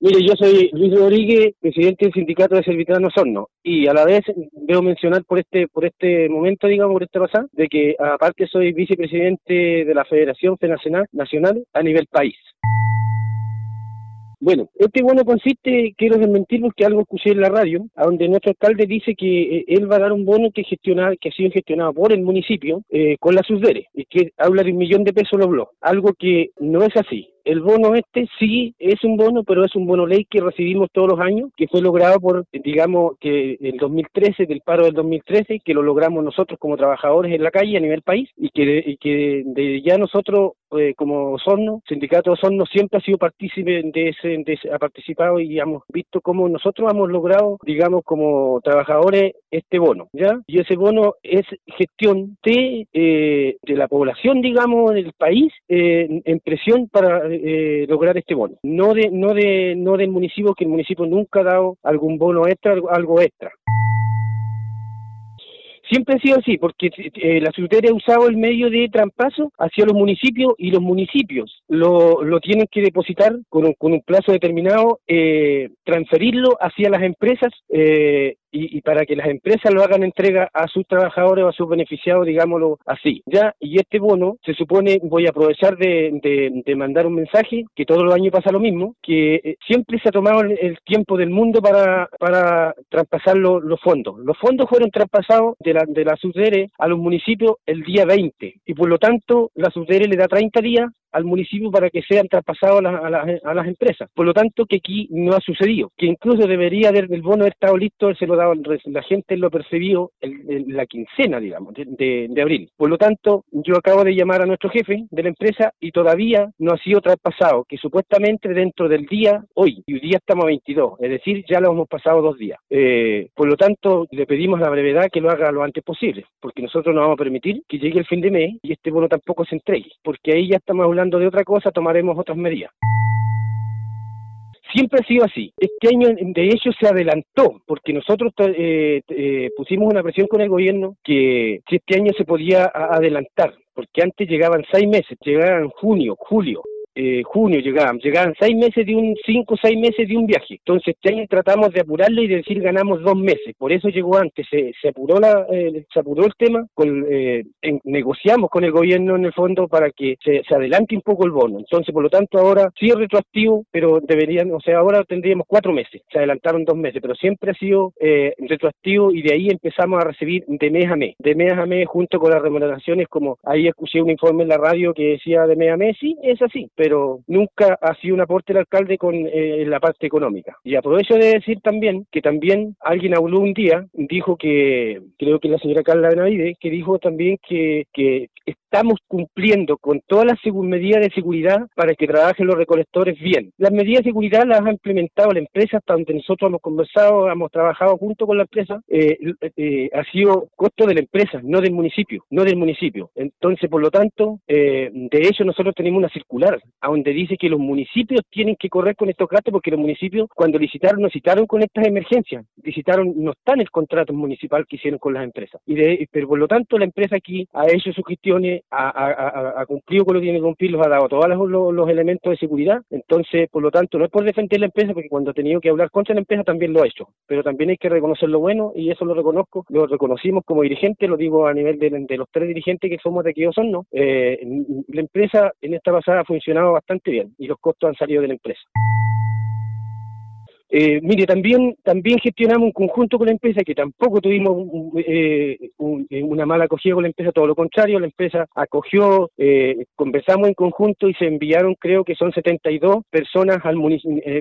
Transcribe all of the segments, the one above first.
Mire, yo soy Luis Rodríguez, presidente del sindicato de servitranos Horno, y a la vez debo mencionar por este por este momento, digamos, por esta pasada, de que aparte soy vicepresidente de la Federación Nacional, Nacional a nivel país. Bueno, este bono consiste, quiero desmentir porque algo escuché en la radio, donde nuestro alcalde dice que eh, él va a dar un bono que gestiona, que ha sido gestionado por el municipio eh, con la SUSDERE, y que habla de un millón de pesos los blogs, algo que no es así el bono este sí es un bono, pero es un bono ley que recibimos todos los años, que fue logrado por, digamos, que el 2013, del paro del 2013, que lo logramos nosotros como trabajadores en la calle a nivel país, y que, y que de ya nosotros, eh, como Osorno, Sindicato Osorno, siempre ha sido partícipe de ese, de ese, ha participado y hemos visto cómo nosotros hemos logrado, digamos, como trabajadores, este bono, ¿ya? Y ese bono es gestión de, eh, de la población, digamos, del país, eh, en presión para eh, lograr este bono, no de no de no del municipio que el municipio nunca ha dado algún bono extra, algo extra. Siempre ha sido así, porque eh, la Secretaría ha usado el medio de trampazo hacia los municipios y los municipios lo, lo tienen que depositar con un, con un plazo determinado, eh, transferirlo hacia las empresas eh, y, para que las empresas lo hagan entrega a sus trabajadores o a sus beneficiados, digámoslo así. Ya, y este bono se supone, voy a aprovechar de, de, mandar un mensaje, que todos los años pasa lo mismo, que eh, siempre se ha tomado el, tiempo del mundo para, para traspasar los fondos. Los fondos fueron traspasados de la, de la SUDERE a los municipios el día 20 y por lo tanto la SUDERE le da 30 días al municipio para que sean traspasados a, las empresas. Por lo tanto, que aquí no ha sucedido, que incluso debería haber el bono haber estado listo, se lo daba la gente lo percibió en, la quincena, digamos, de, abril. Por lo tanto, yo acabo de llamar a nuestro jefe de la empresa y todavía no ha sido traspasado, que supuestamente dentro del día, hoy, y hoy día estamos a 22, es decir, ya lo hemos pasado dos días. Eh, por lo tanto, le pedimos la brevedad que lo haga lo antes posible, porque nosotros no vamos a permitir que llegue el fin de mes y este bono tampoco se entregue, porque ahí ya estamos hablando de otra cosa, tomaremos otras medidas. Siempre ha sido así. Este año, de hecho, se adelantó, porque nosotros eh, eh, pusimos una presión con el gobierno que este año se podía adelantar, porque antes llegaban seis meses, llegaban junio, julio eh, junio llegaban, llegaban seis meses de un, cinco o seis meses de un viaje. Entonces este tratamos de apurarle y de decir ganamos dos meses. Por eso llegó antes, se, apuró la, eh, se apuró el tema, eh, negociamos con el gobierno en el fondo para que se, se, adelante un poco el bono. Entonces, por lo tanto, ahora sí es retroactivo, pero deberían, o sea, ahora tendríamos cuatro meses, se adelantaron dos meses, pero siempre ha sido eh, retroactivo y de ahí empezamos a recibir de mes a mes, de mes a mes junto con las remuneraciones, como ahí escuché un informe en la radio que decía de mes a mes, sí, es así, pero pero nunca ha sido un aporte del alcalde con eh, la parte económica. Y aprovecho de decir también que también alguien habló un día, dijo que, creo que la señora Carla Benavide, que dijo también que, que estamos cumpliendo con todas las medidas de seguridad para que trabajen los recolectores bien. Las medidas de seguridad las ha implementado la empresa, hasta donde nosotros hemos conversado, hemos trabajado junto con la empresa, eh, eh, ha sido costo de la empresa, no del municipio, no del municipio. Entonces, por lo tanto, de hecho nosotros tenemos una circular a donde dice que los municipios tienen que correr con estos gastos porque los municipios cuando licitaron no citaron con estas emergencias, licitaron, no está en el contrato municipal que hicieron con las empresas. Y de, pero por lo tanto la empresa aquí ha hecho sus gestiones, ha, cumplido con lo que tiene que cumplir, los ha dado todos los, elementos de seguridad. Entonces, por lo tanto, no es por defender la empresa, porque cuando ha tenido que hablar contra la empresa también lo ha hecho. Pero también hay que reconocer lo bueno y eso lo reconozco, lo reconocimos como dirigente, lo digo a nivel de, los tres dirigentes que somos de aquí son, ¿no? Eh, la empresa en esta pasada ha funcionado bastante bien y los costos han salido de la empresa. Eh, mire, también también gestionamos un conjunto con la empresa que tampoco tuvimos eh, eh, una mala acogida con la empresa, todo lo contrario, la empresa acogió, conversamos en conjunto y se enviaron, creo que son 72 personas al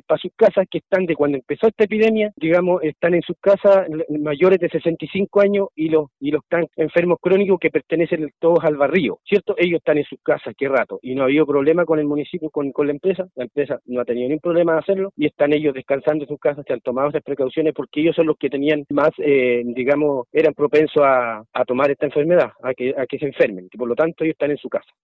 para sus casas que están de cuando empezó esta epidemia, digamos, están en sus casas mayores de 65 años y los y los están enfermos crónicos que pertenecen todos al barrio, ¿cierto? Ellos están en sus casas, qué rato, y no ha habido problema con el municipio, con, con la empresa, la empresa no ha tenido ningún problema de hacerlo y están ellos descansando de sus casas, se han tomado esas precauciones porque ellos son los que tenían más, eh, digamos, eran propensos a, tomar esta enfermedad, a que, a que se enfermen, por lo tanto ellos están en su casa.